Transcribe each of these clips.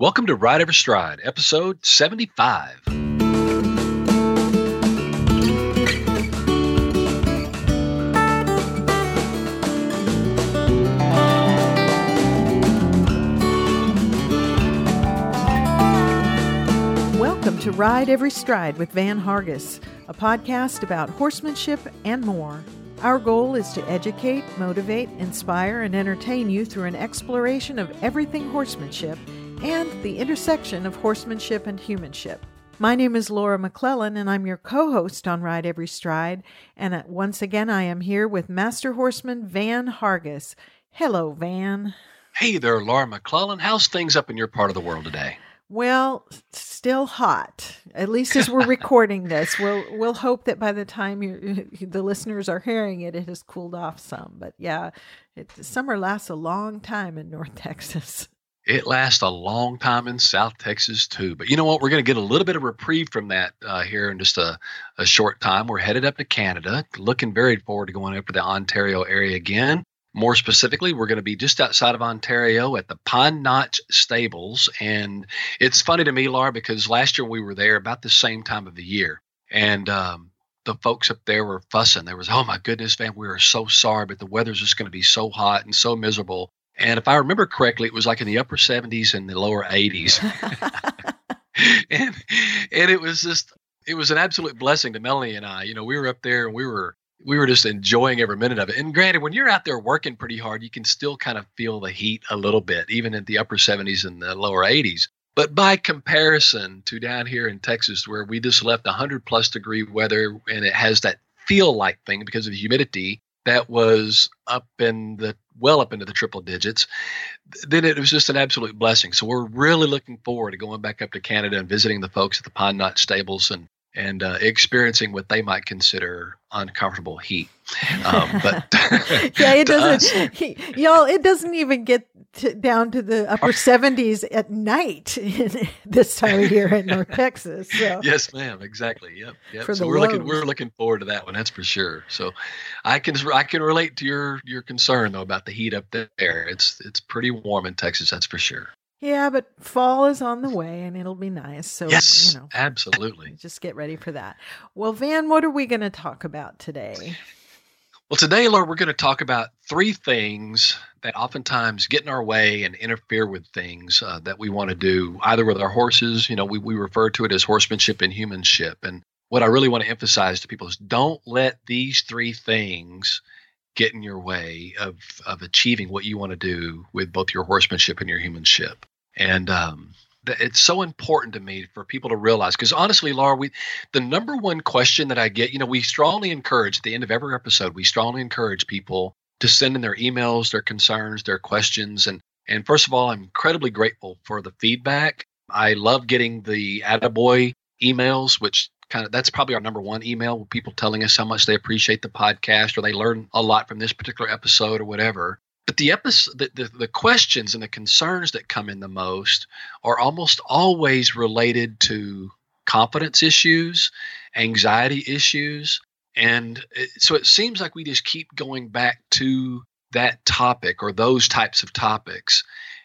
Welcome to Ride Every Stride, episode 75. Welcome to Ride Every Stride with Van Hargis, a podcast about horsemanship and more. Our goal is to educate, motivate, inspire, and entertain you through an exploration of everything horsemanship and the intersection of horsemanship and humanship. My name is Laura McClellan, and I'm your co host on Ride Every Stride. And once again, I am here with Master Horseman Van Hargis. Hello, Van. Hey there, Laura McClellan. How's things up in your part of the world today? Well, still hot. At least as we're recording this, we'll we'll hope that by the time you the listeners are hearing it, it has cooled off some. But yeah, it, summer lasts a long time in North Texas. It lasts a long time in South Texas too. But you know what? We're going to get a little bit of reprieve from that uh, here in just a, a short time. We're headed up to Canada, looking very forward to going up to the Ontario area again. More specifically, we're going to be just outside of Ontario at the Pine Notch Stables. And it's funny to me, Laura, because last year we were there about the same time of the year. And um, the folks up there were fussing. There was, oh my goodness, man, we are so sorry, but the weather's just going to be so hot and so miserable. And if I remember correctly, it was like in the upper 70s and the lower 80s. and and it was just it was an absolute blessing to Melanie and I. You know, we were up there and we were we were just enjoying every minute of it. And granted, when you're out there working pretty hard, you can still kind of feel the heat a little bit, even at the upper 70s and the lower 80s. But by comparison to down here in Texas, where we just left 100 plus degree weather and it has that feel like thing because of the humidity that was up in the well up into the triple digits, then it was just an absolute blessing. So we're really looking forward to going back up to Canada and visiting the folks at the Pine Notch Stables and and uh, experiencing what they might consider uncomfortable heat. Um, but yeah, it doesn't, he, y'all. It doesn't even get to, down to the upper seventies at night this time of year in North Texas. So. Yes, ma'am. Exactly. Yep. Yep. So we're lows. looking we're looking forward to that one. That's for sure. So I can I can relate to your your concern though about the heat up there. It's it's pretty warm in Texas. That's for sure. Yeah, but fall is on the way and it'll be nice. So, yes, you know, absolutely. Just get ready for that. Well, Van, what are we going to talk about today? Well, today, Laura, we're going to talk about three things that oftentimes get in our way and interfere with things uh, that we want to do, either with our horses. You know, we, we refer to it as horsemanship and humanship. And what I really want to emphasize to people is don't let these three things get in your way of, of achieving what you want to do with both your horsemanship and your humanship. And um, it's so important to me for people to realize because honestly laura we the number one question that i get you know we strongly encourage at the end of every episode we strongly encourage people to send in their emails their concerns their questions and and first of all i'm incredibly grateful for the feedback. I love getting the attaboy emails which kind of that's probably our number one email with people telling us how much they appreciate the podcast or they learn a lot from this particular episode or whatever but the episode, the, the, the questions and the concerns that come in the most are almost always related to confidence issues, anxiety issues, and it, so it seems like we just keep going back to that topic or those types of topics.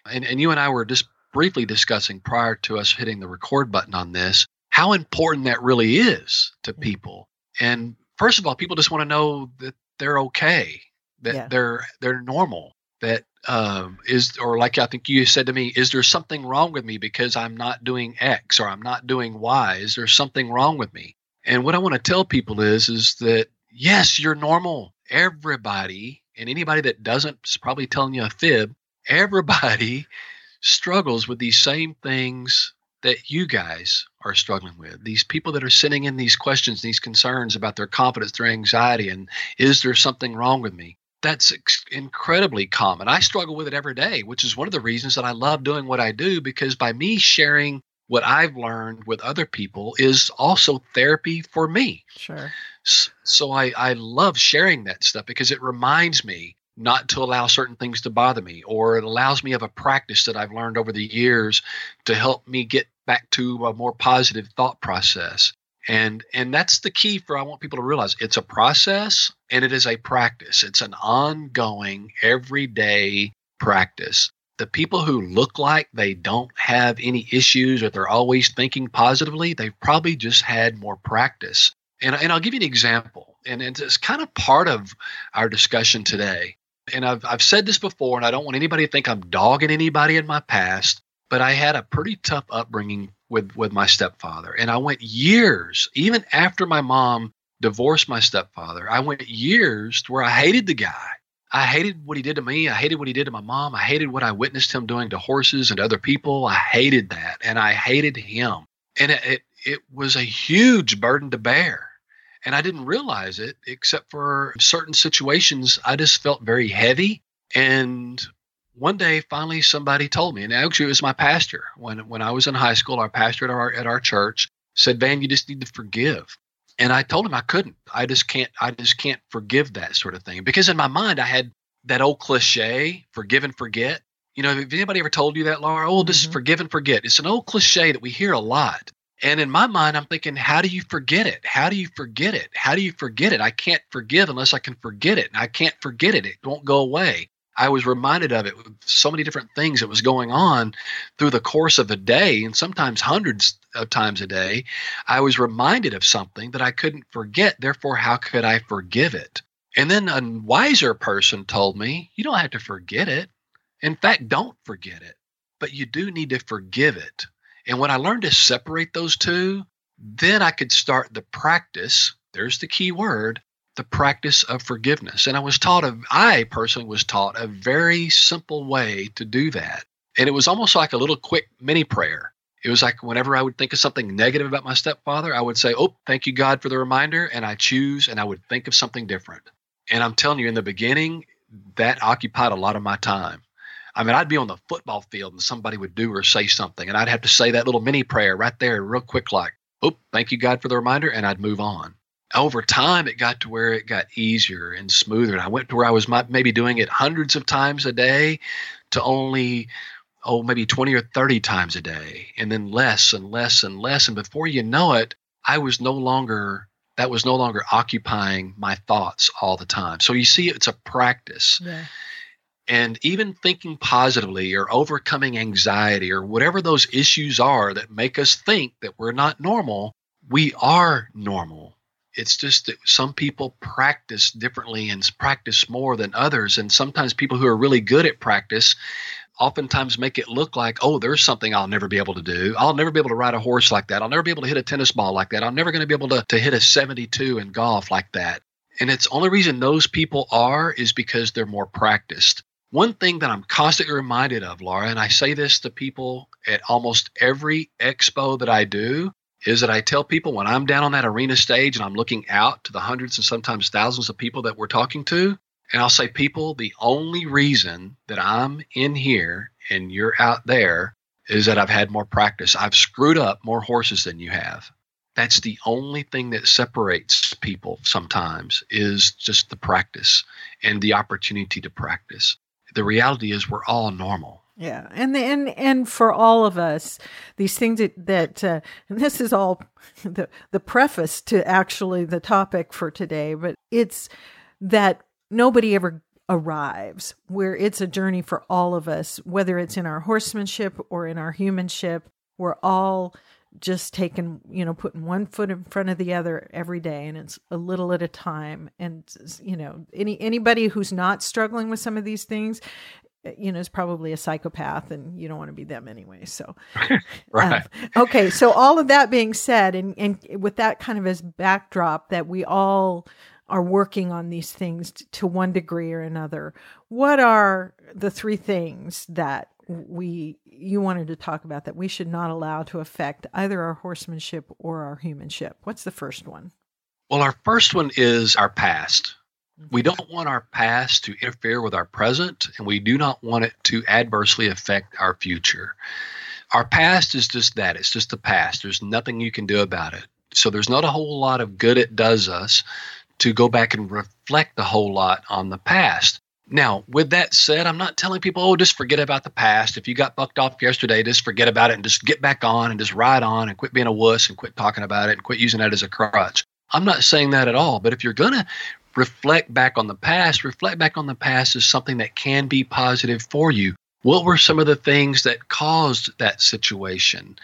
And, and you and I were just briefly discussing prior to us hitting the record button on this how important that really is to people. And first of all, people just want to know that they're okay that yeah. they're they're normal that um, is or like i think you said to me is there something wrong with me because i'm not doing x or i'm not doing y is there something wrong with me and what i want to tell people is is that yes you're normal everybody and anybody that doesn't is probably telling you a fib everybody struggles with these same things that you guys are struggling with. These people that are sending in these questions, these concerns about their confidence, their anxiety, and is there something wrong with me? That's ex- incredibly common. I struggle with it every day, which is one of the reasons that I love doing what I do because by me sharing what I've learned with other people is also therapy for me. Sure. So I, I love sharing that stuff because it reminds me not to allow certain things to bother me, or it allows me of a practice that I've learned over the years to help me get back to a more positive thought process and and that's the key for i want people to realize it's a process and it is a practice it's an ongoing everyday practice the people who look like they don't have any issues or they're always thinking positively, they've probably just had more practice. And, and I'll give you an example, and it's kind of part of our discussion today. And I've, I've said this before, and I don't want anybody to think I'm dogging anybody in my past, but I had a pretty tough upbringing with, with my stepfather. And I went years, even after my mom divorced my stepfather, I went years to where I hated the guy. I hated what he did to me. I hated what he did to my mom. I hated what I witnessed him doing to horses and other people. I hated that, and I hated him. And it, it, it was a huge burden to bear. And I didn't realize it, except for certain situations. I just felt very heavy. And one day, finally, somebody told me, and actually, it was my pastor. When when I was in high school, our pastor at our at our church said, "Van, you just need to forgive." and I told him I couldn't. I just can't. I just can't forgive that sort of thing because in my mind I had that old cliche, forgive and forget. You know, if anybody ever told you that, Laura? Oh, this mm-hmm. is forgive and forget. It's an old cliche that we hear a lot. And in my mind, I'm thinking, how do you forget it? How do you forget it? How do you forget it? I can't forgive unless I can forget it. And I can't forget it. It won't go away. I was reminded of it with so many different things that was going on through the course of a day, and sometimes hundreds of times a day. I was reminded of something that I couldn't forget. Therefore, how could I forgive it? And then a wiser person told me, you don't have to forget it. In fact, don't forget it, but you do need to forgive it. And when I learned to separate those two, then I could start the practice. There's the key word the practice of forgiveness. And I was taught a, I personally was taught a very simple way to do that. And it was almost like a little quick mini prayer. It was like whenever I would think of something negative about my stepfather, I would say, Oh, thank you, God, for the reminder. And I choose and I would think of something different. And I'm telling you, in the beginning, that occupied a lot of my time. I mean, I'd be on the football field and somebody would do or say something, and I'd have to say that little mini prayer right there, real quick, like, Oh, thank you, God, for the reminder. And I'd move on over time it got to where it got easier and smoother. And i went to where i was maybe doing it hundreds of times a day to only oh maybe 20 or 30 times a day and then less and less and less. And before you know it i was no longer that was no longer occupying my thoughts all the time. So you see it's a practice. Yeah. and even thinking positively or overcoming anxiety or whatever those issues are that make us think that we're not normal we are normal it's just that some people practice differently and practice more than others. And sometimes people who are really good at practice oftentimes make it look like, oh, there's something I'll never be able to do. I'll never be able to ride a horse like that. I'll never be able to hit a tennis ball like that. I'm never going to be able to, to hit a 72 in golf like that. And it's only reason those people are is because they're more practiced. One thing that I'm constantly reminded of, Laura, and I say this to people at almost every expo that I do, is that I tell people when I'm down on that arena stage and I'm looking out to the hundreds and sometimes thousands of people that we're talking to, and I'll say, people, the only reason that I'm in here and you're out there is that I've had more practice. I've screwed up more horses than you have. That's the only thing that separates people sometimes is just the practice and the opportunity to practice. The reality is we're all normal. Yeah, and and and for all of us, these things that that uh, and this is all the the preface to actually the topic for today, but it's that nobody ever arrives. Where it's a journey for all of us, whether it's in our horsemanship or in our humanship. We're all just taking you know putting one foot in front of the other every day and it's a little at a time and you know any anybody who's not struggling with some of these things you know, is probably a psychopath and you don't want to be them anyway. So, right. Um, okay. So, all of that being said, and, and with that kind of as backdrop that we all are working on these things t- to one degree or another, what are the three things that we you wanted to talk about that we should not allow to affect either our horsemanship or our humanship? What's the first one? Well, our first one is our past. We don't want our past to interfere with our present, and we do not want it to adversely affect our future. Our past is just that it's just the past. There's nothing you can do about it. So there's not a whole lot of good it does us to go back and reflect a whole lot on the past. Now, with that said, I'm not telling people, oh, just forget about the past. If you got bucked off yesterday, just forget about it and just get back on and just ride on and quit being a wuss and quit talking about it and quit using that as a crutch. I'm not saying that at all. But if you're going to reflect back on the past, reflect back on the past is something that can be positive for you. What were some of the things that caused that situation?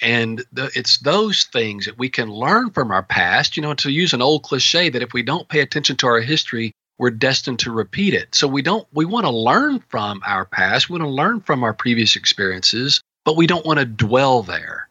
And the, it's those things that we can learn from our past, you know, to use an old cliche that if we don't pay attention to our history, we're destined to repeat it. So we don't we want to learn from our past, we want to learn from our previous experiences, but we don't want to dwell there.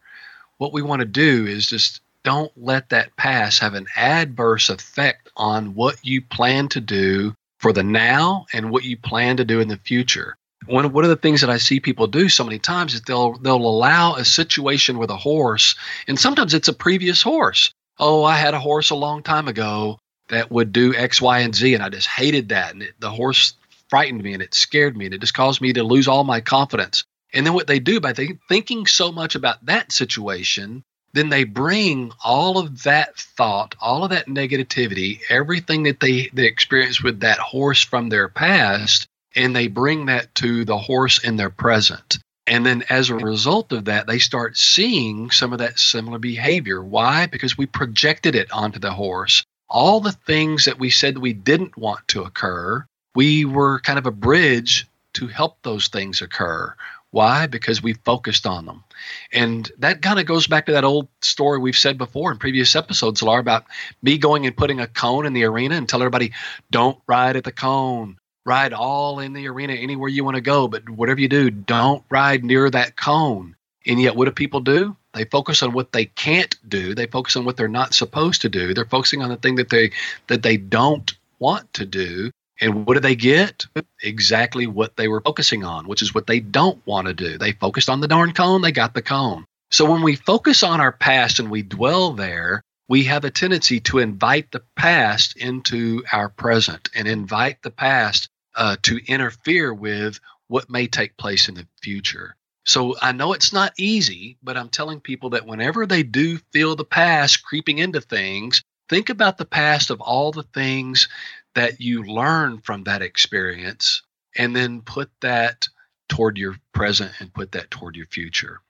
What we want to do is just don't let that past have an adverse effect on what you plan to do for the now and what you plan to do in the future. One, one of the things that I see people do so many times is they'll they'll allow a situation with a horse, and sometimes it's a previous horse. Oh, I had a horse a long time ago that would do X, Y, and Z, and I just hated that, and it, the horse frightened me, and it scared me, and it just caused me to lose all my confidence. And then what they do by th- thinking so much about that situation, then they bring all of that thought, all of that negativity, everything that they, they experienced with that horse from their past, and they bring that to the horse in their present. And then as a result of that, they start seeing some of that similar behavior. Why? Because we projected it onto the horse. All the things that we said we didn't want to occur, we were kind of a bridge to help those things occur. Why? Because we focused on them. And that kind of goes back to that old story we've said before in previous episodes, Laura, about me going and putting a cone in the arena and tell everybody, don't ride at the cone. Ride all in the arena anywhere you want to go, but whatever you do, don't ride near that cone. And yet, what do people do? They focus on what they can't do. They focus on what they're not supposed to do. They're focusing on the thing that they that they don't want to do and what do they get? Exactly what they were focusing on, which is what they don't want to do. They focused on the darn cone, they got the cone. So when we focus on our past and we dwell there, we have a tendency to invite the past into our present and invite the past uh, to interfere with what may take place in the future. So I know it's not easy, but I'm telling people that whenever they do feel the past creeping into things, think about the past of all the things that you learn from that experience and then put that toward your present and put that toward your future.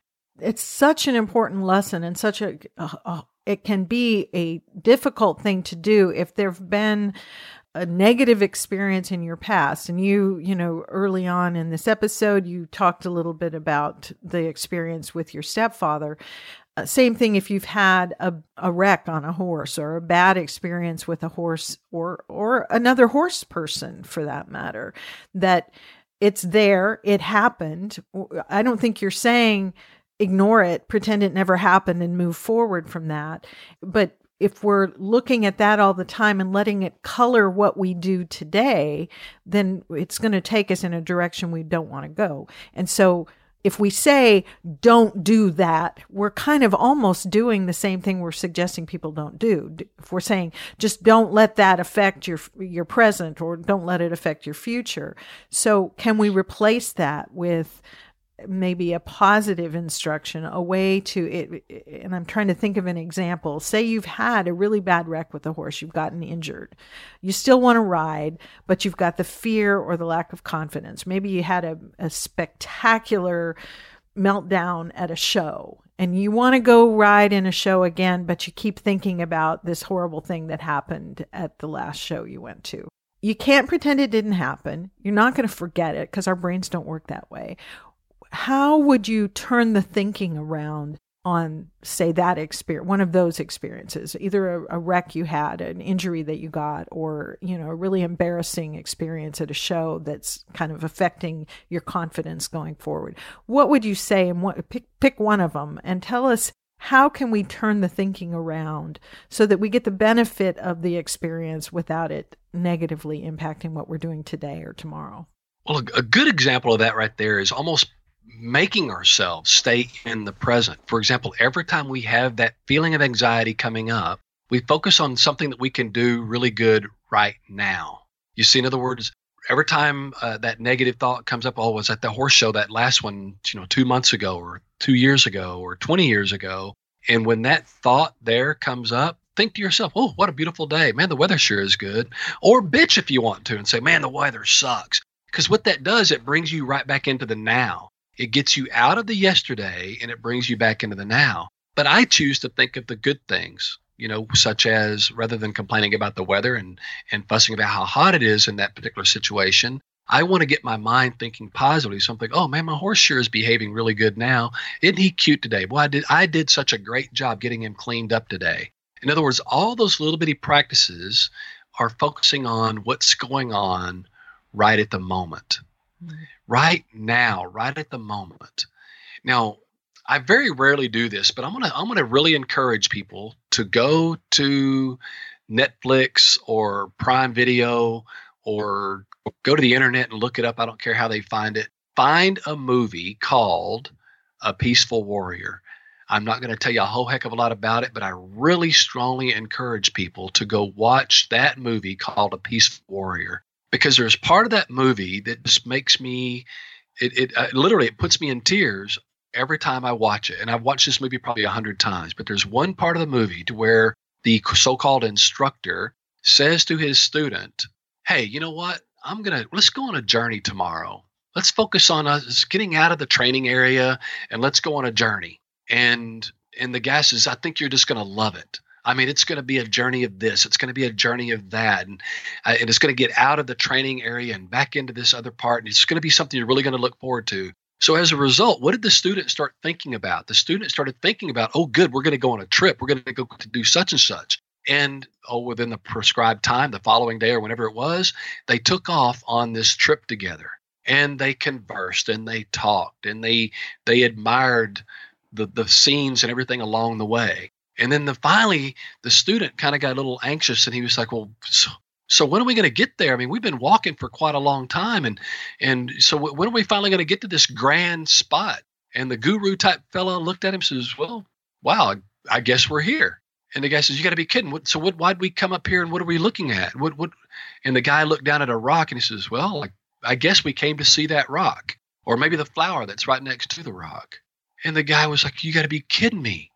It's such an important lesson and such a, a it can be a difficult thing to do if there've been a negative experience in your past and you you know early on in this episode you talked a little bit about the experience with your stepfather uh, Uh, same thing if you've had a, a wreck on a horse or a bad experience with a horse or or another horse person for that matter that it's there it happened. I don't think you're saying ignore it pretend it never happened and move forward from that. But if we're looking at that all the time and letting it color what we do today then it's going to take us in a direction we don't want to go. And so if we say don't do that, we're kind of almost doing the same thing we're suggesting people don't do. If we're saying just don't let that affect your your present or don't let it affect your future. So can we replace that with maybe a positive instruction, a way to it. And I'm trying to think of an example. Say you've had a really bad wreck with a horse, you've gotten injured. You still want to ride, but you've got the fear or the lack of confidence. Maybe you had a, a spectacular meltdown at a show and you want to go ride in a show again, but you keep thinking about this horrible thing that happened at the last show you went to. You can't pretend it didn't happen. You're not going to forget it because our brains don't work that way how would you turn the thinking around on say that experience one of those experiences either a, a, wreck you had an injury that you got or you know a really embarrassing experience at a show that's kind of affecting your confidence going forward? What would you say and what pick, pick one of them and tell us how can we turn the thinking around so that we get the benefit of the experience without it negatively impacting what we're doing today or tomorrow? Well a, a good example of that right there is almost making ourselves stay in the present. For example, every time we have that feeling of anxiety coming up, we focus on something that we can do really good right now. You see, in other words, every time uh, that negative thought comes up, oh, was at the horse show that last one, you know, two months ago or two years ago or 20 years ago. And when that thought there comes up, think to yourself, oh, what a beautiful day. Man, the weather sure is good. Or bitch if you want to and say, man, the weather sucks. Because what that does, it brings you right back into the now. It gets you out of the yesterday and it brings you back into the now. But I choose to think of the good things, you know, such as rather than complaining about the weather and, and fussing about how hot it is in that particular situation, I want to get my mind thinking positively. So I'm Something, oh man, my horse sure is behaving really good now. Isn't he cute today? Well, I did I did such a great job getting him cleaned up today. In other words, all those little bitty practices are focusing on what's going on right at the moment. Right now, right at the moment. Now, I very rarely do this, but I'm gonna I'm gonna really encourage people to go to Netflix or Prime Video or go to the internet and look it up. I don't care how they find it. Find a movie called A Peaceful Warrior. I'm not going to tell you a whole heck of a lot about it, but I really strongly encourage people to go watch that movie called A Peaceful Warrior because there's part of that movie that just makes me it, it uh, literally it puts me in tears every time I watch it. And I've watched this movie probably a hundred times, but there's one part of the movie to where the so-called instructor says to his student, "Hey, you know what? I'm gonna let's go on a journey tomorrow. Let's focus on us getting out of the training area and let's go on a journey." And and the guy says, "I think you're just gonna love it." I mean, it's going to be a journey of this. It's going to be a journey of that, and uh, and it's going to get out of the training area and back into this other part. And it's going to be something you're really going to look forward to. So as a result, what did the student start thinking about? The student started thinking about, oh, good, we're going to go on a trip. We're going to go to do such and such. And oh, within the prescribed time, the following day or whenever it was, they took off on this trip together. And they conversed and they talked and they they admired the the scenes and everything along the way. And then the finally the student kind of got a little anxious and he was like, Well, so, so when are we going to get there? I mean, we've been walking for quite a long time, and and so when are we finally going to get to this grand spot? And the guru type fellow looked at him and says, "Well, wow, I guess we're here." And the guy says, "You got to be kidding! What, so what? Why'd we come up here, and what are we looking at? What? What?" And the guy looked down at a rock, and he says, "Well, I guess we came to see that rock, or maybe the flower that's right next to the rock." And the guy was like, "You got to be kidding me!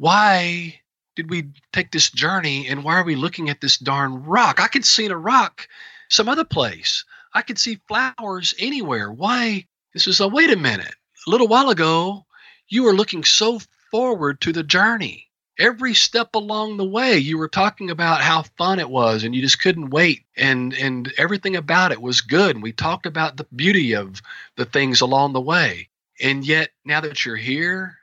Why did we take this journey and why are we looking at this darn rock? I could see a rock some other place. I could see flowers anywhere. Why? This is a wait a minute. A little while ago, you were looking so forward to the journey. Every step along the way, you were talking about how fun it was, and you just couldn't wait, and and everything about it was good. And we talked about the beauty of the things along the way. And yet, now that you're here,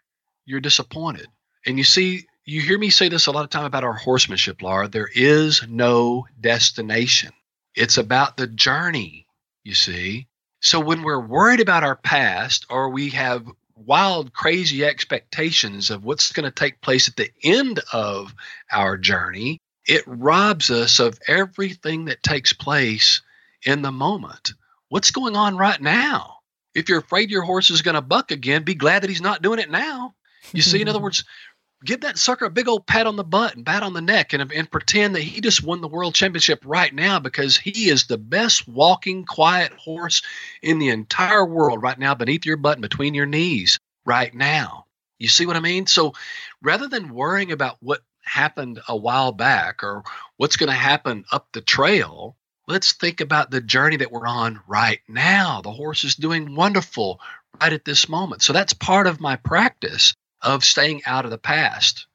you're disappointed. And you see, you hear me say this a lot of time about our horsemanship, Laura. There is no destination. It's about the journey, you see. So when we're worried about our past or we have wild, crazy expectations of what's going to take place at the end of our journey, it robs us of everything that takes place in the moment. What's going on right now? If you're afraid your horse is going to buck again, be glad that he's not doing it now. You see, in other words, give that sucker a big old pat on the butt and pat on the neck and, and pretend that he just won the world championship right now because he is the best walking quiet horse in the entire world right now beneath your butt and between your knees right now. You see what i mean? So rather than worrying about what happened a while back or what's going to happen up the trail let's think about the journey that we're on right now. The horse is doing wonderful right at this moment. So that's part of my practice of staying out of the past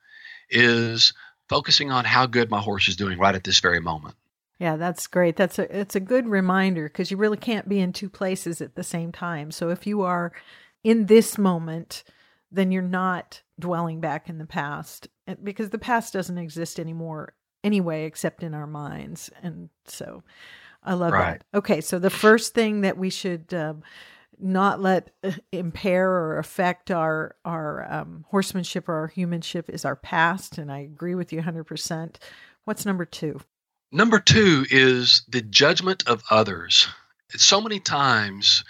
is focusing on how good my horse is doing right at this very moment. Yeah, that's great. That's a it's a good reminder because you really can't be in two places at the same time. So if you are in this moment, then you're not dwelling back in the past because the past doesn't exist anymore anyway except in our minds. And so I love right. that. Okay, so the first thing that we should um, not let uh, impair or affect our our um, horsemanship or our humanship is our past and i agree with you 100% what's number two? Number two is the judgment of others. So many times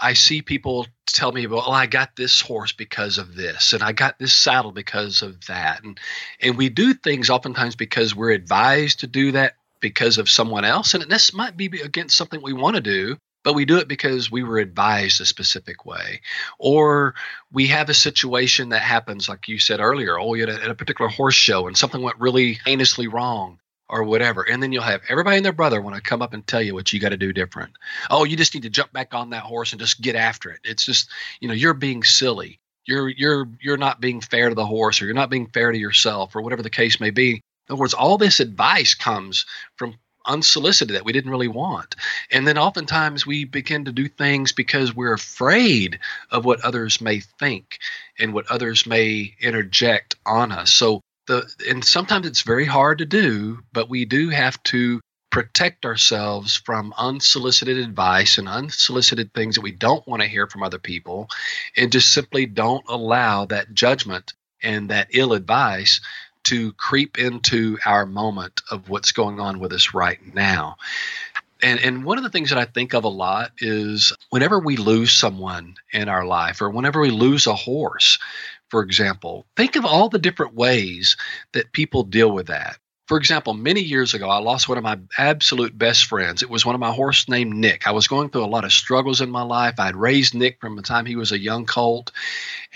i see people tell me well i got this horse because of this and i got this saddle because of that and and we do things oftentimes because we're advised to do that because of someone else and this might be against something we want to do but we do it because we were advised a specific way. Or we have a situation that happens like you said earlier oh a, at a particular horse show and something went really heinously wrong or whatever. And then you'll have everybody and their brother want to come up and tell you what you got to do different. Oh you just need to jump back on that horse and just get after it. It's just you know you're being silly. You're you're you're not being fair to the horse or you're not being fair to yourself or whatever the case may be. In other words all this advice comes from unsolicited that we didn't really want. And then oftentimes we begin to do things because we're afraid of what others may think and what others may interject on us. So the and sometimes it's very hard to do, but we do have to protect ourselves from unsolicited advice and unsolicited things that we don't want to hear from other people and just simply don't allow that judgment and that ill advice to creep into our moment of what's going on with us right now. And, and one of the things that I think of a lot is whenever we lose someone in our life, or whenever we lose a horse, for example, think of all the different ways that people deal with that. For example, many years ago, I lost one of my absolute best friends. It was one of my horse named Nick. I was going through a lot of struggles in my life. I'd raised Nick from the time he was a young colt,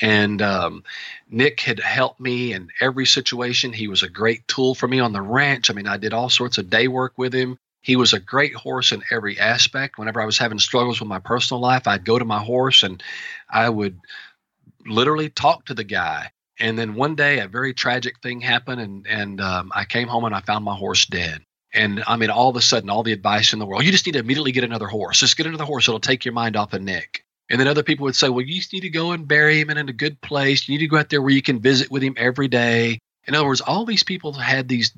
and um, Nick had helped me in every situation. He was a great tool for me on the ranch. I mean, I did all sorts of day work with him. He was a great horse in every aspect. Whenever I was having struggles with my personal life, I'd go to my horse and I would literally talk to the guy and then one day, a very tragic thing happened, and and um, I came home and I found my horse dead. And I mean, all of a sudden, all the advice in the world, you just need to immediately get another horse. Just get another horse; it'll take your mind off of Nick. And then other people would say, well, you just need to go and bury him in a good place. You need to go out there where you can visit with him every day. In other words, all these people had these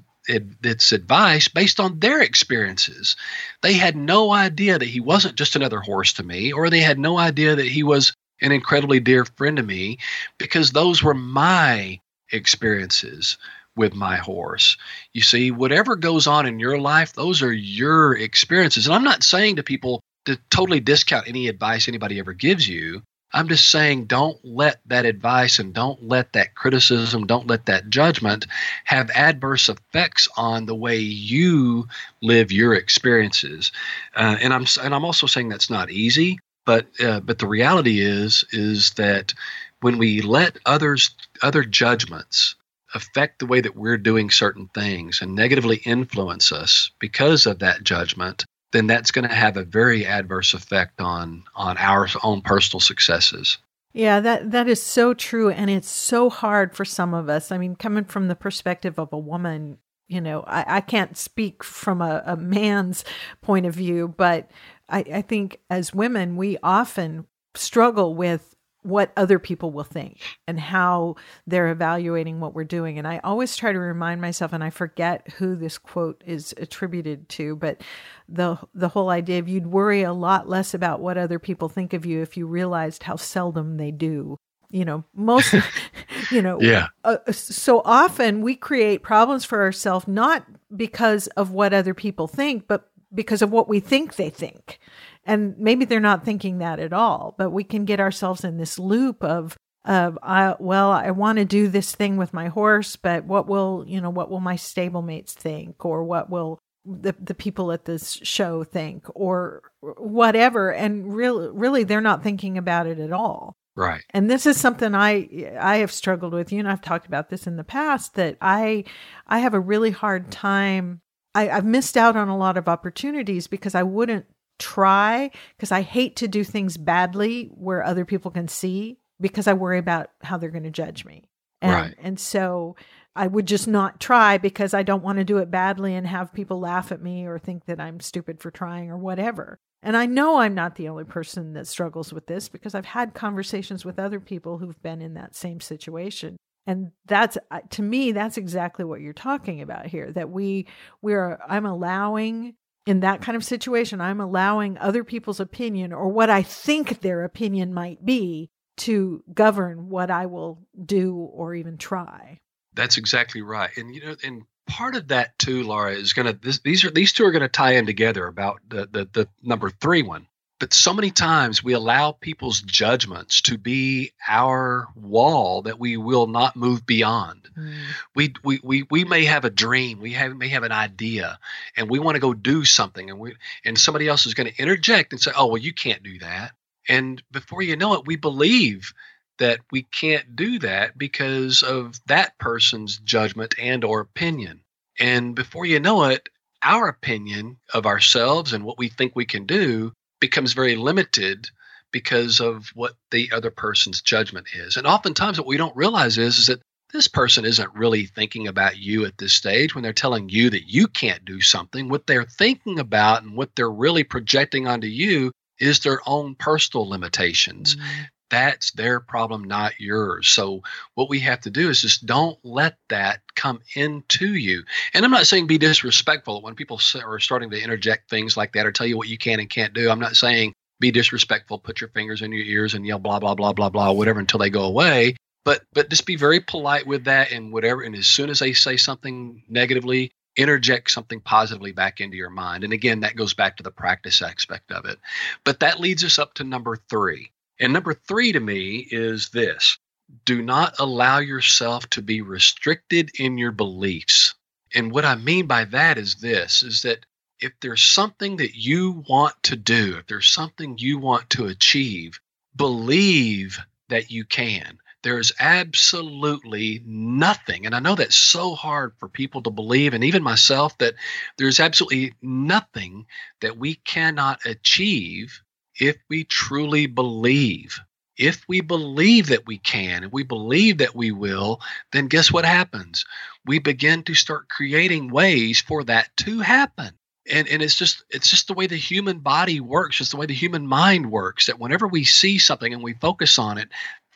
this advice based on their experiences. They had no idea that he wasn't just another horse to me, or they had no idea that he was an incredibly dear friend to me because those were my experiences with my horse. You see, whatever goes on in your life, those are your experiences. And I'm not saying to people to totally discount any advice anybody ever gives you. I'm just saying don't let that advice and don't let that criticism, don't let that judgment have adverse effects on the way you live your experiences. Uh, and I'm and I'm also saying that's not easy. But uh, but the reality is is that when we let others other judgments affect the way that we're doing certain things and negatively influence us because of that judgment, then that's going to have a very adverse effect on on our own personal successes. Yeah, that that is so true and it's so hard for some of us. I mean, coming from the perspective of a woman, you know, I, I can't speak from a, a man's point of view, but I, I think as women, we often struggle with what other people will think and how they're evaluating what we're doing. And I always try to remind myself, and I forget who this quote is attributed to, but the the whole idea of you'd worry a lot less about what other people think of you if you realized how seldom they do. You know, most, you know, yeah. Uh, so often we create problems for ourselves not because of what other people think, but because of what we think they think. And maybe they're not thinking that at all, but we can get ourselves in this loop of, of I, well, I want to do this thing with my horse, but what will, you know, what will my stablemates think or what will the, the people at this show think or whatever. And really, really, they're not thinking about it at all. Right. And this is something I I have struggled with. You and I've talked about this in the past that I I have a really hard time I, I've missed out on a lot of opportunities because I wouldn't try because I hate to do things badly where other people can see because I worry about how they're going to judge me. And, right. and so I would just not try because I don't want to do it badly and have people laugh at me or think that I'm stupid for trying or whatever. And I know I'm not the only person that struggles with this because I've had conversations with other people who've been in that same situation and that's uh, to me that's exactly what you're talking about here that we we're i'm allowing in that kind of situation i'm allowing other people's opinion or what i think their opinion might be to govern what i will do or even try. That's exactly right. And you know and part of that too laura is going to these are these two are going to tie in together about the, the the number three one but so many times we allow people's judgments to be our wall that we will not move beyond. Mm. We, we, we, we may have a dream, we have, may have an idea, and we want to go do something, and, we, and somebody else is going to interject and say, Oh, well, you can't do that. And before you know it, we believe that we can't do that because of that person's judgment and or opinion. And before you know it, our opinion of ourselves and what we think we can do becomes very limited because of what the other person's judgment is. And oftentimes what we don't realize is, is that this person isn't really thinking about you at this stage when they're telling you that you can't do something. What they're thinking about and what they're really projecting onto you is their own personal limitations. Mm-hmm. That's their problem, not yours. So, what we have to do is just don't let that come into you. And I'm not saying be disrespectful when people are starting to interject things like that or tell you what you can and can't do. I'm not saying be disrespectful, put your fingers in your ears and yell blah, blah, blah, blah, blah, whatever until they go away but but just be very polite with that and whatever and as soon as they say something negatively interject something positively back into your mind and again that goes back to the practice aspect of it but that leads us up to number 3 and number 3 to me is this. Do not allow yourself to be restricted in your beliefs. And what i mean by that is this is that if there's something that you want to do if there's something you want to achieve believe that you can. There's absolutely nothing, and I know that's so hard for people to believe, and even myself, that there's absolutely nothing that we cannot achieve if we truly believe. If we believe that we can, and we believe that we will, then guess what happens? We begin to start creating ways for that to happen and and it's just it's just the way the human body works just the way the human mind works that whenever we see something and we focus on it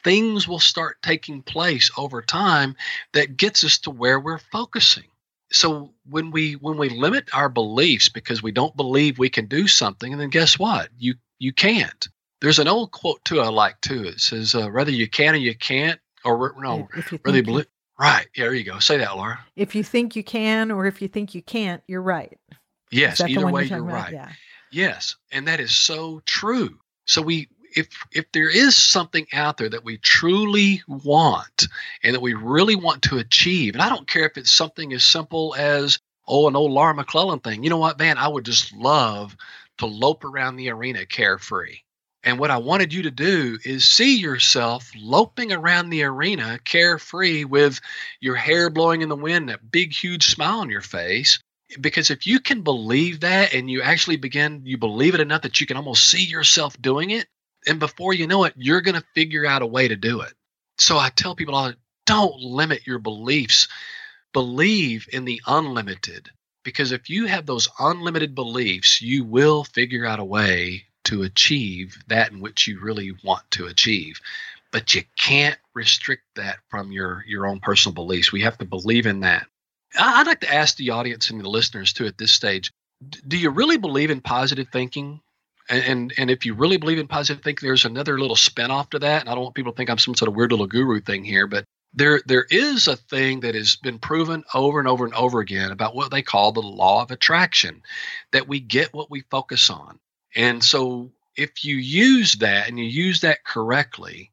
things will start taking place over time that gets us to where we're focusing so when we when we limit our beliefs because we don't believe we can do something and then guess what you you can't there's an old quote too i like too it says uh, whether you can or you can't or no whether you believe right yeah, there you go say that laura if you think you can or if you think you can't you're right yes either way you're, you're right yeah. yes and that is so true so we if if there is something out there that we truly want and that we really want to achieve, and I don't care if it's something as simple as oh an old Laura McClellan thing. You know what, man? I would just love to lope around the arena carefree. And what I wanted you to do is see yourself loping around the arena carefree with your hair blowing in the wind, that big, huge smile on your face. Because if you can believe that and you actually begin, you believe it enough that you can almost see yourself doing it, and before you know it, you're going to figure out a way to do it. So I tell people all don't limit your beliefs. Believe in the unlimited. Because if you have those unlimited beliefs, you will figure out a way to achieve that in which you really want to achieve. But you can't restrict that from your, your own personal beliefs. We have to believe in that. I'd like to ask the audience and the listeners too at this stage do you really believe in positive thinking? And, and, and if you really believe in positive thinking, there's another little spinoff to that. And I don't want people to think I'm some sort of weird little guru thing here, but there there is a thing that has been proven over and over and over again about what they call the law of attraction, that we get what we focus on. And so if you use that and you use that correctly,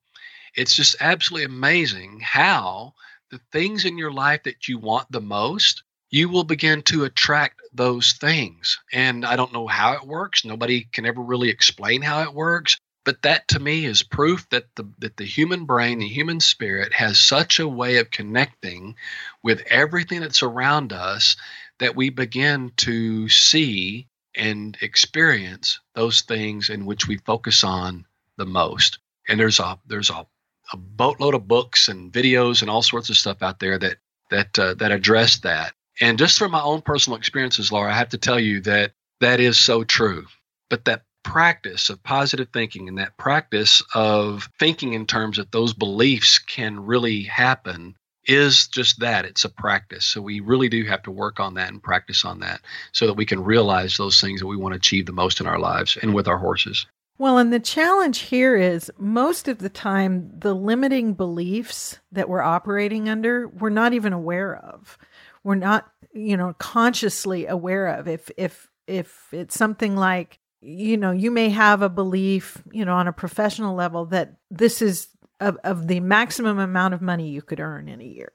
it's just absolutely amazing how the things in your life that you want the most you will begin to attract those things. And I don't know how it works. Nobody can ever really explain how it works. But that to me is proof that the that the human brain, the human spirit has such a way of connecting with everything that's around us that we begin to see and experience those things in which we focus on the most. And there's a there's a, a boatload of books and videos and all sorts of stuff out there that that uh, that address that. And just from my own personal experiences, Laura, I have to tell you that that is so true. But that practice of positive thinking and that practice of thinking in terms that those beliefs can really happen is just that it's a practice. So we really do have to work on that and practice on that so that we can realize those things that we want to achieve the most in our lives and with our horses. Well and the challenge here is most of the time the limiting beliefs that we're operating under we're not even aware of. We're not you know consciously aware of. If if if it's something like you know you may have a belief you know on a professional level that this is of, of the maximum amount of money you could earn in a year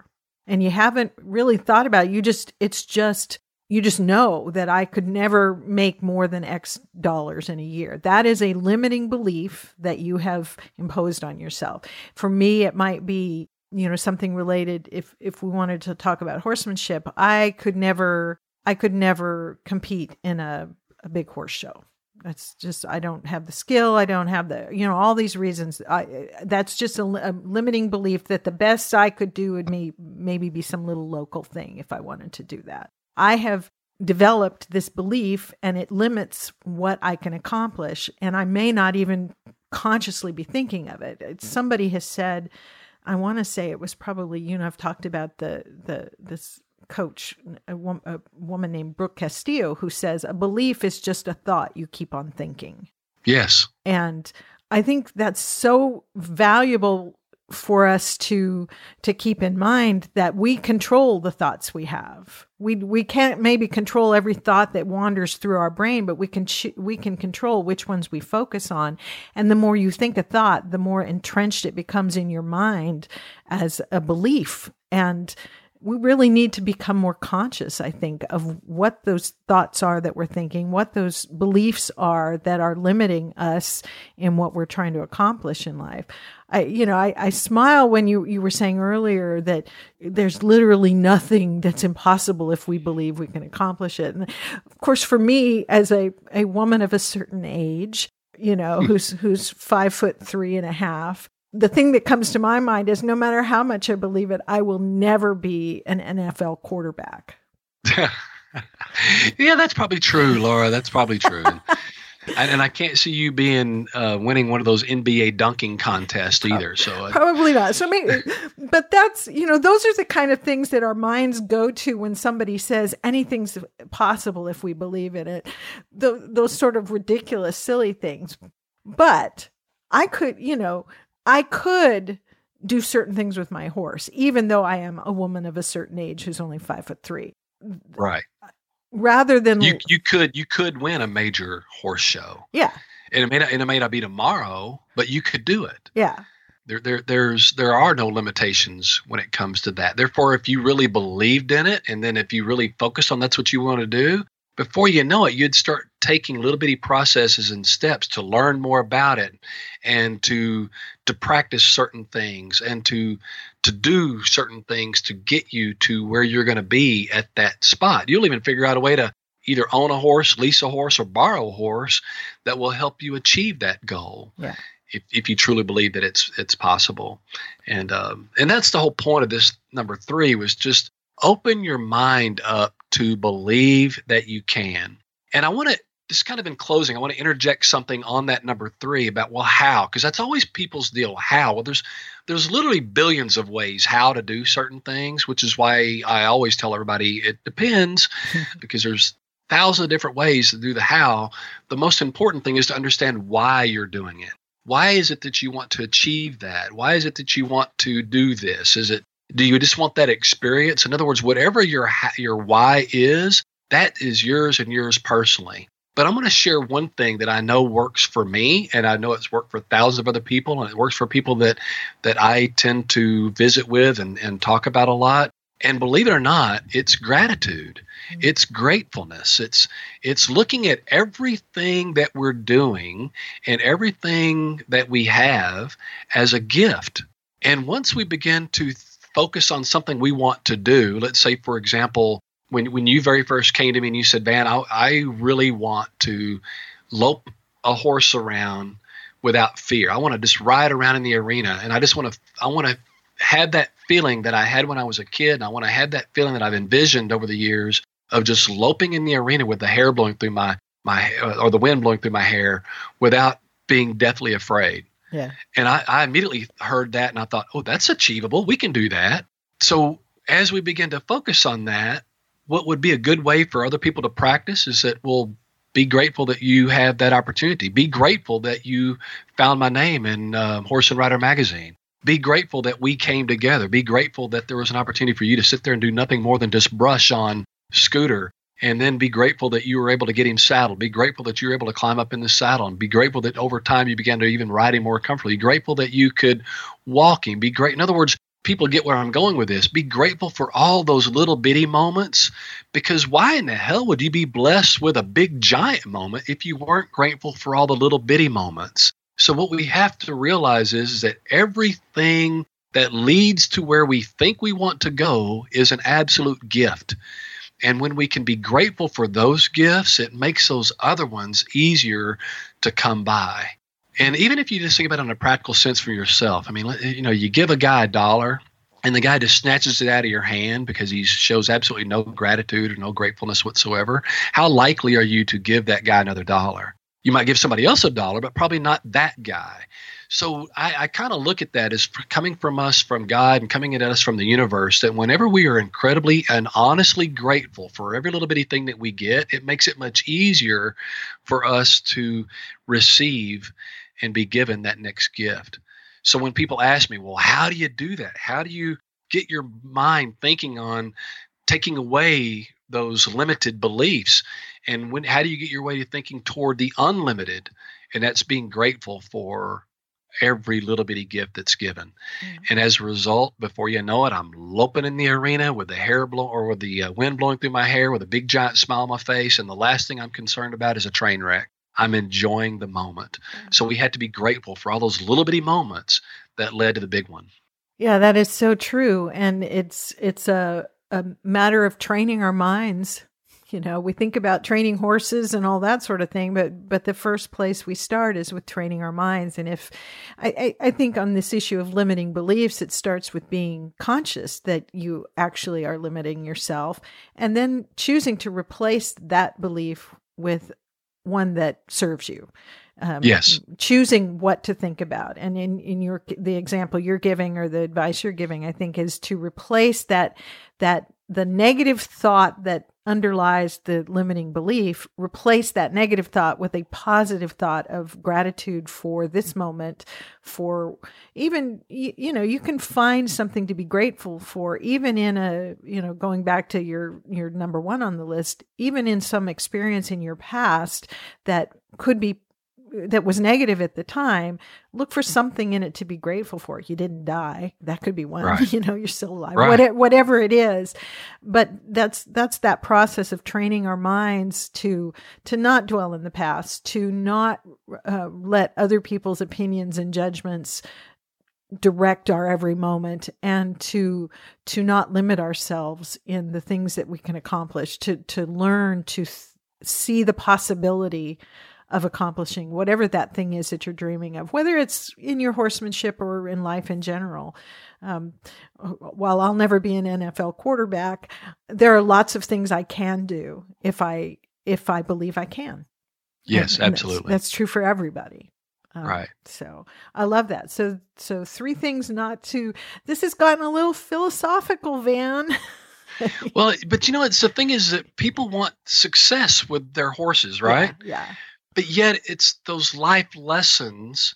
and you haven't really thought about it. you just it's just you just know that I could never make more than X dollars in a year. That is a limiting belief that you have imposed on yourself. For me, it might be you know something related if if we wanted to talk about horsemanship i could never i could never compete in a, a big horse show That's just I don't have the skill. I don't have the you know all these reasons. I that's just a, a limiting belief that the best I could do would me maybe be some little local thing if I wanted to do that. I have developed this belief and it limits what I can accomplish and I may not even consciously be thinking of it. It's, somebody has said I want to say it was probably you know I've talked about the the this coach, a, a woman named Brooke Castillo, who says a belief is just a thought you keep on thinking. Yes. And I think that's so valuable for us to to keep in mind that we control the thoughts we have. We we can't maybe control every thought that wanders through our brain, but we can ch- we can control which ones we focus on. And the more you think a thought, the more entrenched it becomes in your mind as a belief. And we really need to become more conscious, I think, of what those thoughts are that we're thinking, what those beliefs are that are limiting us in what we're trying to accomplish in life. I, you know, I, I smile when you, you were saying earlier that there's literally nothing that's impossible if we believe we can accomplish it. And of course, for me, as a, a woman of a certain age, you know, who's, who's five foot three and a half, the thing that comes to my mind is no matter how much I believe it, I will never be an NFL quarterback. yeah, that's probably true, Laura. That's probably true. and, and, I can't see you being uh, winning one of those NBA dunking contests either. So uh, probably not. So maybe, but that's you know those are the kind of things that our minds go to when somebody says anything's possible if we believe in it. The, those sort of ridiculous, silly things. But I could, you know, I could do certain things with my horse, even though I am a woman of a certain age who's only five foot three. Right. Rather than you, you could you could win a major horse show. Yeah. And it may not and it may not be tomorrow, but you could do it. Yeah. There, there, there's there are no limitations when it comes to that. Therefore, if you really believed in it, and then if you really focus on that's what you want to do, before you know it, you'd start taking little bitty processes and steps to learn more about it and to to practice certain things and to to do certain things to get you to where you're going to be at that spot. You'll even figure out a way to either own a horse, lease a horse, or borrow a horse that will help you achieve that goal. Yeah. If, if you truly believe that it's it's possible, and um, and that's the whole point of this number three was just open your mind up to believe that you can. And I want to just kind of in closing, I want to interject something on that number three about well, how? Because that's always people's deal. How? Well, there's there's literally billions of ways how to do certain things, which is why I always tell everybody it depends, because there's thousands of different ways to do the how. The most important thing is to understand why you're doing it. Why is it that you want to achieve that? Why is it that you want to do this? Is it do you just want that experience? In other words, whatever your your why is, that is yours and yours personally. But I'm going to share one thing that I know works for me, and I know it's worked for thousands of other people, and it works for people that that I tend to visit with and, and talk about a lot. And believe it or not, it's gratitude. Mm-hmm. It's gratefulness. It's it's looking at everything that we're doing and everything that we have as a gift. And once we begin to focus on something we want to do. Let's say, for example, when when you very first came to me and you said, "Man, I, I really want to lope a horse around without fear. I want to just ride around in the arena, and I just want to I want to have that feeling that I had when I was a kid, and I want to have that feeling that I've envisioned over the years of just loping in the arena with the hair blowing through my my or the wind blowing through my hair without being deathly afraid. Yeah. And I, I immediately heard that and I thought, oh, that's achievable. We can do that. So as we begin to focus on that, what would be a good way for other people to practice is that we'll be grateful that you have that opportunity. Be grateful that you found my name in uh, Horse and Rider magazine. Be grateful that we came together. Be grateful that there was an opportunity for you to sit there and do nothing more than just brush on Scooter and then be grateful that you were able to get him saddled. Be grateful that you were able to climb up in the saddle, and be grateful that over time you began to even ride him more comfortably. Be grateful that you could walk him. Be great. In other words, people get where I'm going with this. Be grateful for all those little bitty moments, because why in the hell would you be blessed with a big giant moment if you weren't grateful for all the little bitty moments? So what we have to realize is, is that everything that leads to where we think we want to go is an absolute gift And when we can be grateful for those gifts, it makes those other ones easier to come by. And even if you just think about it in a practical sense for yourself, I mean, you know, you give a guy a dollar and the guy just snatches it out of your hand because he shows absolutely no gratitude or no gratefulness whatsoever. How likely are you to give that guy another dollar? You might give somebody else a dollar, but probably not that guy. So I, I kind of look at that as coming from us, from God, and coming at us from the universe. That whenever we are incredibly and honestly grateful for every little bitty thing that we get, it makes it much easier for us to receive and be given that next gift. So when people ask me, well, how do you do that? How do you get your mind thinking on taking away those limited beliefs? And when how do you get your way to thinking toward the unlimited? And that's being grateful for every little bitty gift that's given. Mm. And as a result, before you know it, I'm loping in the arena with the hair blow or with the uh, wind blowing through my hair with a big giant smile on my face. And the last thing I'm concerned about is a train wreck. I'm enjoying the moment. Mm. So we had to be grateful for all those little bitty moments that led to the big one. Yeah, that is so true. And it's it's a a matter of training our minds you know we think about training horses and all that sort of thing but but the first place we start is with training our minds. And if I, I think on this issue of limiting beliefs it starts with being conscious that you actually are limiting yourself and then choosing to replace that belief with one that serves you. Um, yes. choosing what to think about. And in in your the example you're giving or the advice you're giving i think is to replace that that the negative thought that underlies the limiting belief, replace that negative thought with a positive thought of gratitude for this moment, for even, you know, you can find something to be grateful for, even in a, you know, going back to your, your number one on the list, even in some experience in your past that could be that was negative at the time, look for something in it to be grateful for. You didn't die. That could be one. Right. You know, you're still alive. Right. Whatever, whatever it is. But that's that's that process of training our minds to to not dwell in the past, to not uh, let other people's opinions and judgments direct our every moment and to to not limit ourselves in the things that we can accomplish to to learn to th- see the possibility of accomplishing whatever that thing is that you're dreaming of, whether it's in your horsemanship or in life in general. Um, while I'll never be an NFL quarterback, there are lots of things I can do if I if I believe I can. Yes, and, and absolutely. That's, that's, true for everybody. Um, right. So I love that. So so three things not to. This has gotten a little philosophical, Van. well, but you know, it's the thing is that people want success with their horses, right? Yeah. yeah but yet it's those life lessons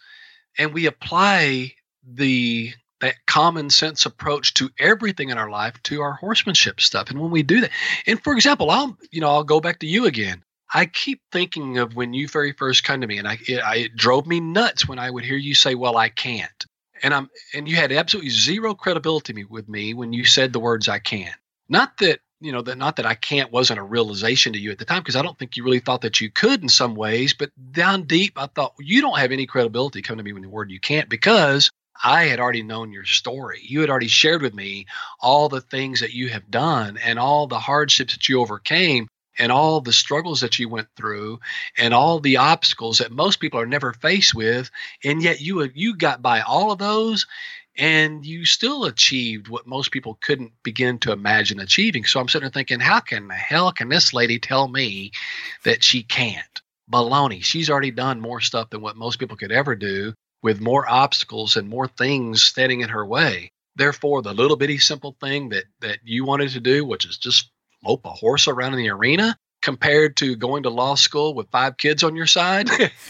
and we apply the that common sense approach to everything in our life to our horsemanship stuff. And when we do that and for example i'll you know i'll go back to you again. I keep thinking of when you very first come to me and i it, I, it drove me nuts when i would hear you say well i can't. And i'm and you had absolutely zero credibility with me when you said the words i can't. Not that you know that not that I can't wasn't a realization to you at the time because I don't think you really thought that you could in some ways, but down deep I thought well, you don't have any credibility coming to me with the word you can't because I had already known your story. You had already shared with me all the things that you have done and all the hardships that you overcame and all the struggles that you went through and all the obstacles that most people are never faced with and yet you you got by all of those and you still achieved what most people couldn't begin to imagine achieving. So I'm sitting there thinking, how can the hell can this lady tell me that she can't? Baloney. She's already done more stuff than what most people could ever do with more obstacles and more things standing in her way. Therefore, the little bitty simple thing that that you wanted to do, which is just lope a horse around in the arena, compared to going to law school with five kids on your side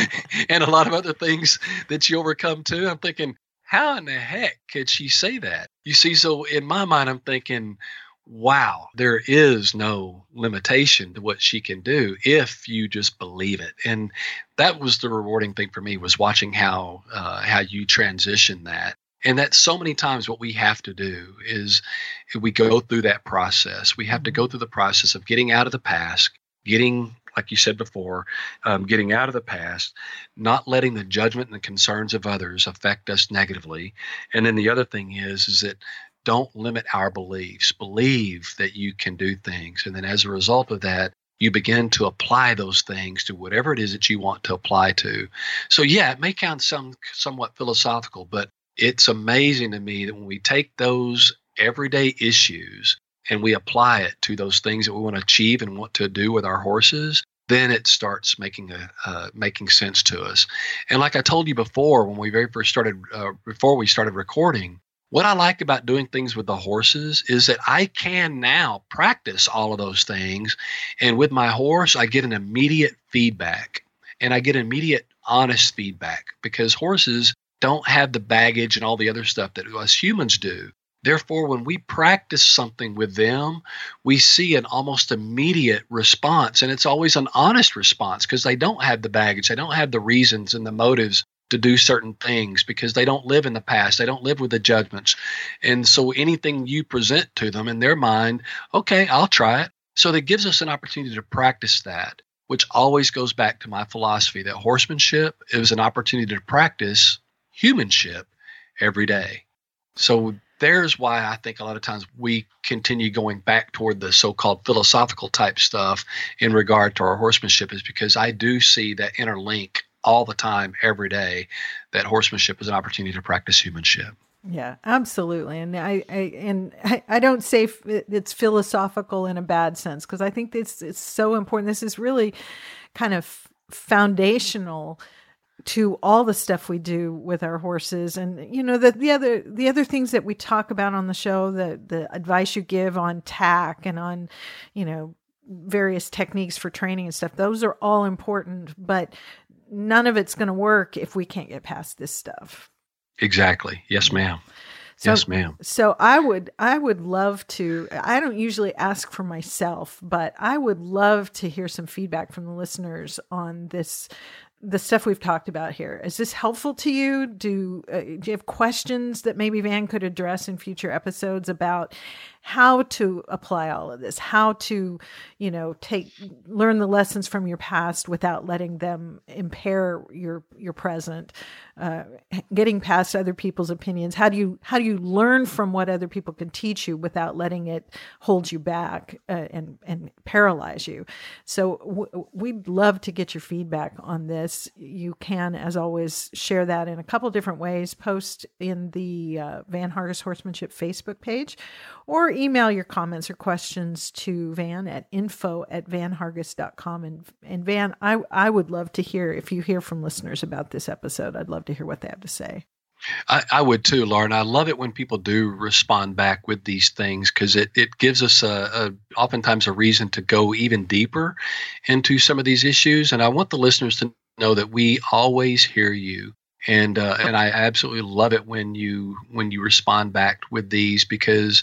and a lot of other things that you overcome too. I'm thinking, how in the heck could she say that? You see, so in my mind, I'm thinking, wow, there is no limitation to what she can do if you just believe it. And that was the rewarding thing for me was watching how uh, how you transition that. And that's so many times what we have to do is we go through that process. We have to go mm-hmm. through the process of getting out of the past, getting like you said before, um, getting out of the past, not letting the judgment and the concerns of others affect us negatively. And then the other thing is, is that don't limit our beliefs. Believe that you can do things. And then as a result of that, you begin to apply those things to whatever it is that you want to apply to. So yeah, it may sound some somewhat philosophical, but it's amazing to me that when we take those everyday issues and we apply it to those things that we want to achieve and want to do with our horses, then it starts making a uh, making sense to us. And like I told you before, when we very first started, uh, before we started recording, what I like about doing things with the horses is that I can now practice all of those things, and with my horse, I get an immediate feedback, and I get immediate honest feedback because horses don't have the baggage and all the other stuff that us humans do. Therefore, when we practice something with them, we see an almost immediate response. And it's always an honest response because they don't have the baggage, they don't have the reasons and the motives to do certain things because they don't live in the past. They don't live with the judgments. And so anything you present to them in their mind, okay, I'll try it. So that gives us an opportunity to practice that, which always goes back to my philosophy that horsemanship is an opportunity to practice humanship every day. So there's why I think a lot of times we continue going back toward the so-called philosophical type stuff in regard to our horsemanship is because I do see that interlink all the time, every day, that horsemanship is an opportunity to practice humanship. Yeah, absolutely, and I, I and I, I don't say it's philosophical in a bad sense because I think this it's so important. This is really kind of foundational to all the stuff we do with our horses. And you know the the other the other things that we talk about on the show the the advice you give on tack and on you know various techniques for training and stuff those are all important but none of it's going to work if we can't get past this stuff. Exactly. Yes ma'am. So, yes ma'am. so i would i would love to i don't usually ask for myself but i would love to hear some feedback from the listeners on this the stuff we've talked about here. Is this helpful to you? Do, uh, do you have questions that maybe Van could address in future episodes about how to apply all of this, how to, you know, take learn the lessons from your past without letting them impair your your present, uh, getting past other people's opinions. How do you how do you learn from what other people can teach you without letting it hold you back uh, and and paralyze you? So w- we'd love to get your feedback on this. You can, as always, share that in a couple different ways. Post in the uh, Van Hargis Horsemanship Facebook page, or email your comments or questions to Van at info at vanhargis.com. And, and Van, I, I would love to hear if you hear from listeners about this episode. I'd love to hear what they have to say. I, I would too, Laura. I love it when people do respond back with these things because it, it gives us a, a oftentimes a reason to go even deeper into some of these issues. And I want the listeners to know that we always hear you and uh, and I absolutely love it when you when you respond back with these because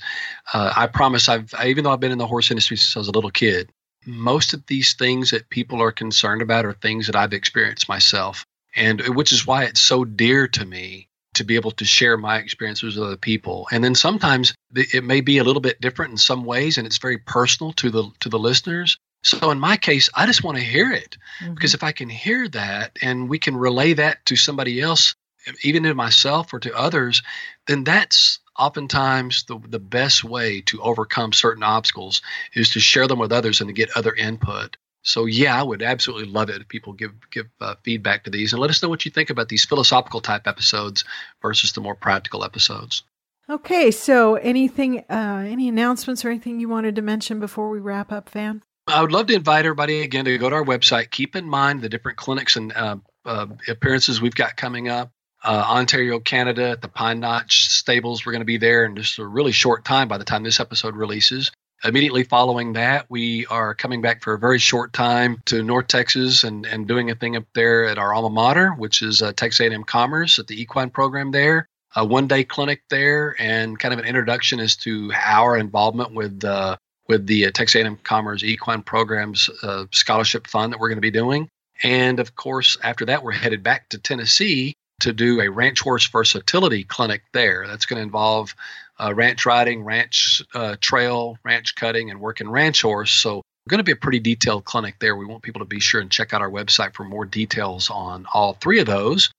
uh, I promise I've I, even though I've been in the horse industry since I was a little kid, most of these things that people are concerned about are things that I've experienced myself, and which is why it's so dear to me to be able to share my experiences with other people. And then sometimes it may be a little bit different in some ways, and it's very personal to the to the listeners. So in my case, I just want to hear it mm-hmm. because if I can hear that and we can relay that to somebody else, even to myself or to others, then that's oftentimes the, the best way to overcome certain obstacles is to share them with others and to get other input. So yeah, I would absolutely love it if people give give uh, feedback to these and let us know what you think about these philosophical type episodes versus the more practical episodes. Okay, so anything, uh, any announcements or anything you wanted to mention before we wrap up, Van? I would love to invite everybody again to go to our website. Keep in mind the different clinics and uh, uh, appearances we've got coming up. Uh, Ontario, Canada, at the Pine Notch Stables. We're going to be there in just a really short time by the time this episode releases. Immediately following that, we are coming back for a very short time to North Texas and, and doing a thing up there at our alma mater, which is uh, Texas A&M Commerce at the equine program there. A one-day clinic there, and kind of an introduction as to our involvement with uh, with the uh, Texas A&M Commerce Equine Programs uh, Scholarship Fund that we're going to be doing. And of course, after that, we're headed back to Tennessee to do a ranch horse versatility clinic there. That's going to involve uh, ranch riding, ranch uh, trail, ranch cutting, and working ranch horse. So going to be a pretty detailed clinic there. We want people to be sure and check out our website for more details on all three of those.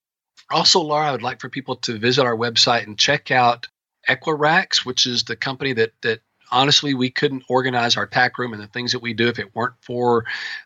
Also, Laura, I would like for people to visit our website and check out Equirax, which is the company that that honestly we couldn't organize our tack room and the things that we do if it weren't for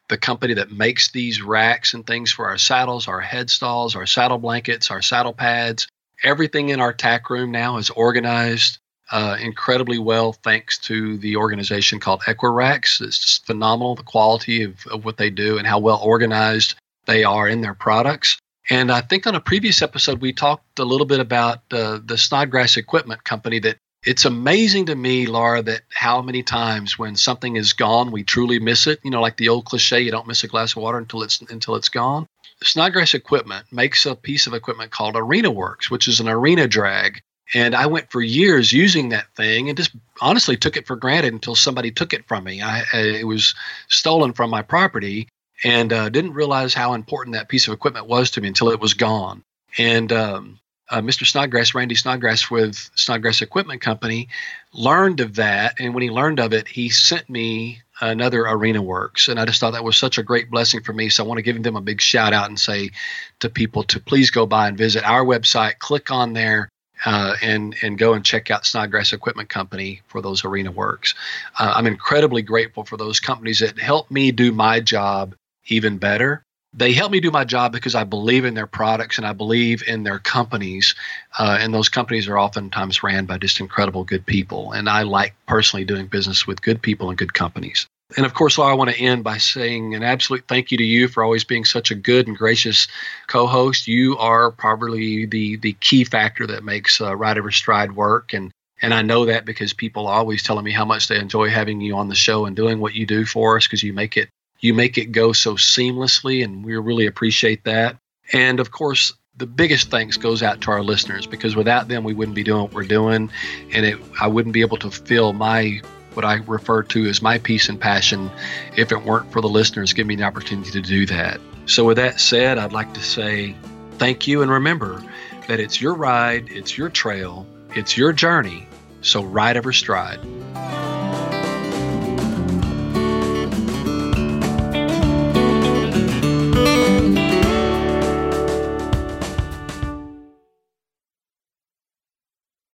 the company that makes these racks and things for our saddles, our headstalls, our saddle blankets, our saddle pads. Everything in our tack room now is organized uh, incredibly well thanks to the organization called Equirax. It's just phenomenal the quality of, of what they do and how well organized they are in their products. And I think on a previous episode, we talked a little bit about uh, the Snodgrass Equipment Company that it's amazing to me, Laura, that how many times when something is gone, we truly miss it. You know, like the old cliche, you don't miss a glass of water until it's until it's gone. Snodgrass Equipment makes a piece of equipment called Arena Works, which is an arena drag and I went for years using that thing and just honestly took it for granted until somebody took it from me. I, I it was stolen from my property and uh, didn't realize how important that piece of equipment was to me until it was gone. And um, uh, Mr. Snodgrass, Randy Snodgrass with Snodgrass Equipment Company, learned of that. And when he learned of it, he sent me another Arena Works. And I just thought that was such a great blessing for me. So I want to give them a big shout out and say to people to please go by and visit our website, click on there uh, and and go and check out Snodgrass Equipment Company for those arena works. Uh, I'm incredibly grateful for those companies that help me do my job even better. They help me do my job because I believe in their products and I believe in their companies. Uh, and those companies are oftentimes ran by just incredible good people. And I like personally doing business with good people and good companies. And of course, I want to end by saying an absolute thank you to you for always being such a good and gracious co-host. You are probably the the key factor that makes uh, Ride Every Stride work, and and I know that because people are always telling me how much they enjoy having you on the show and doing what you do for us because you make it you make it go so seamlessly, and we really appreciate that. And of course, the biggest thanks goes out to our listeners because without them, we wouldn't be doing what we're doing, and it, I wouldn't be able to fill my what I refer to as my peace and passion if it weren't for the listeners giving me the opportunity to do that. So, with that said, I'd like to say thank you and remember that it's your ride, it's your trail, it's your journey. So, ride every stride.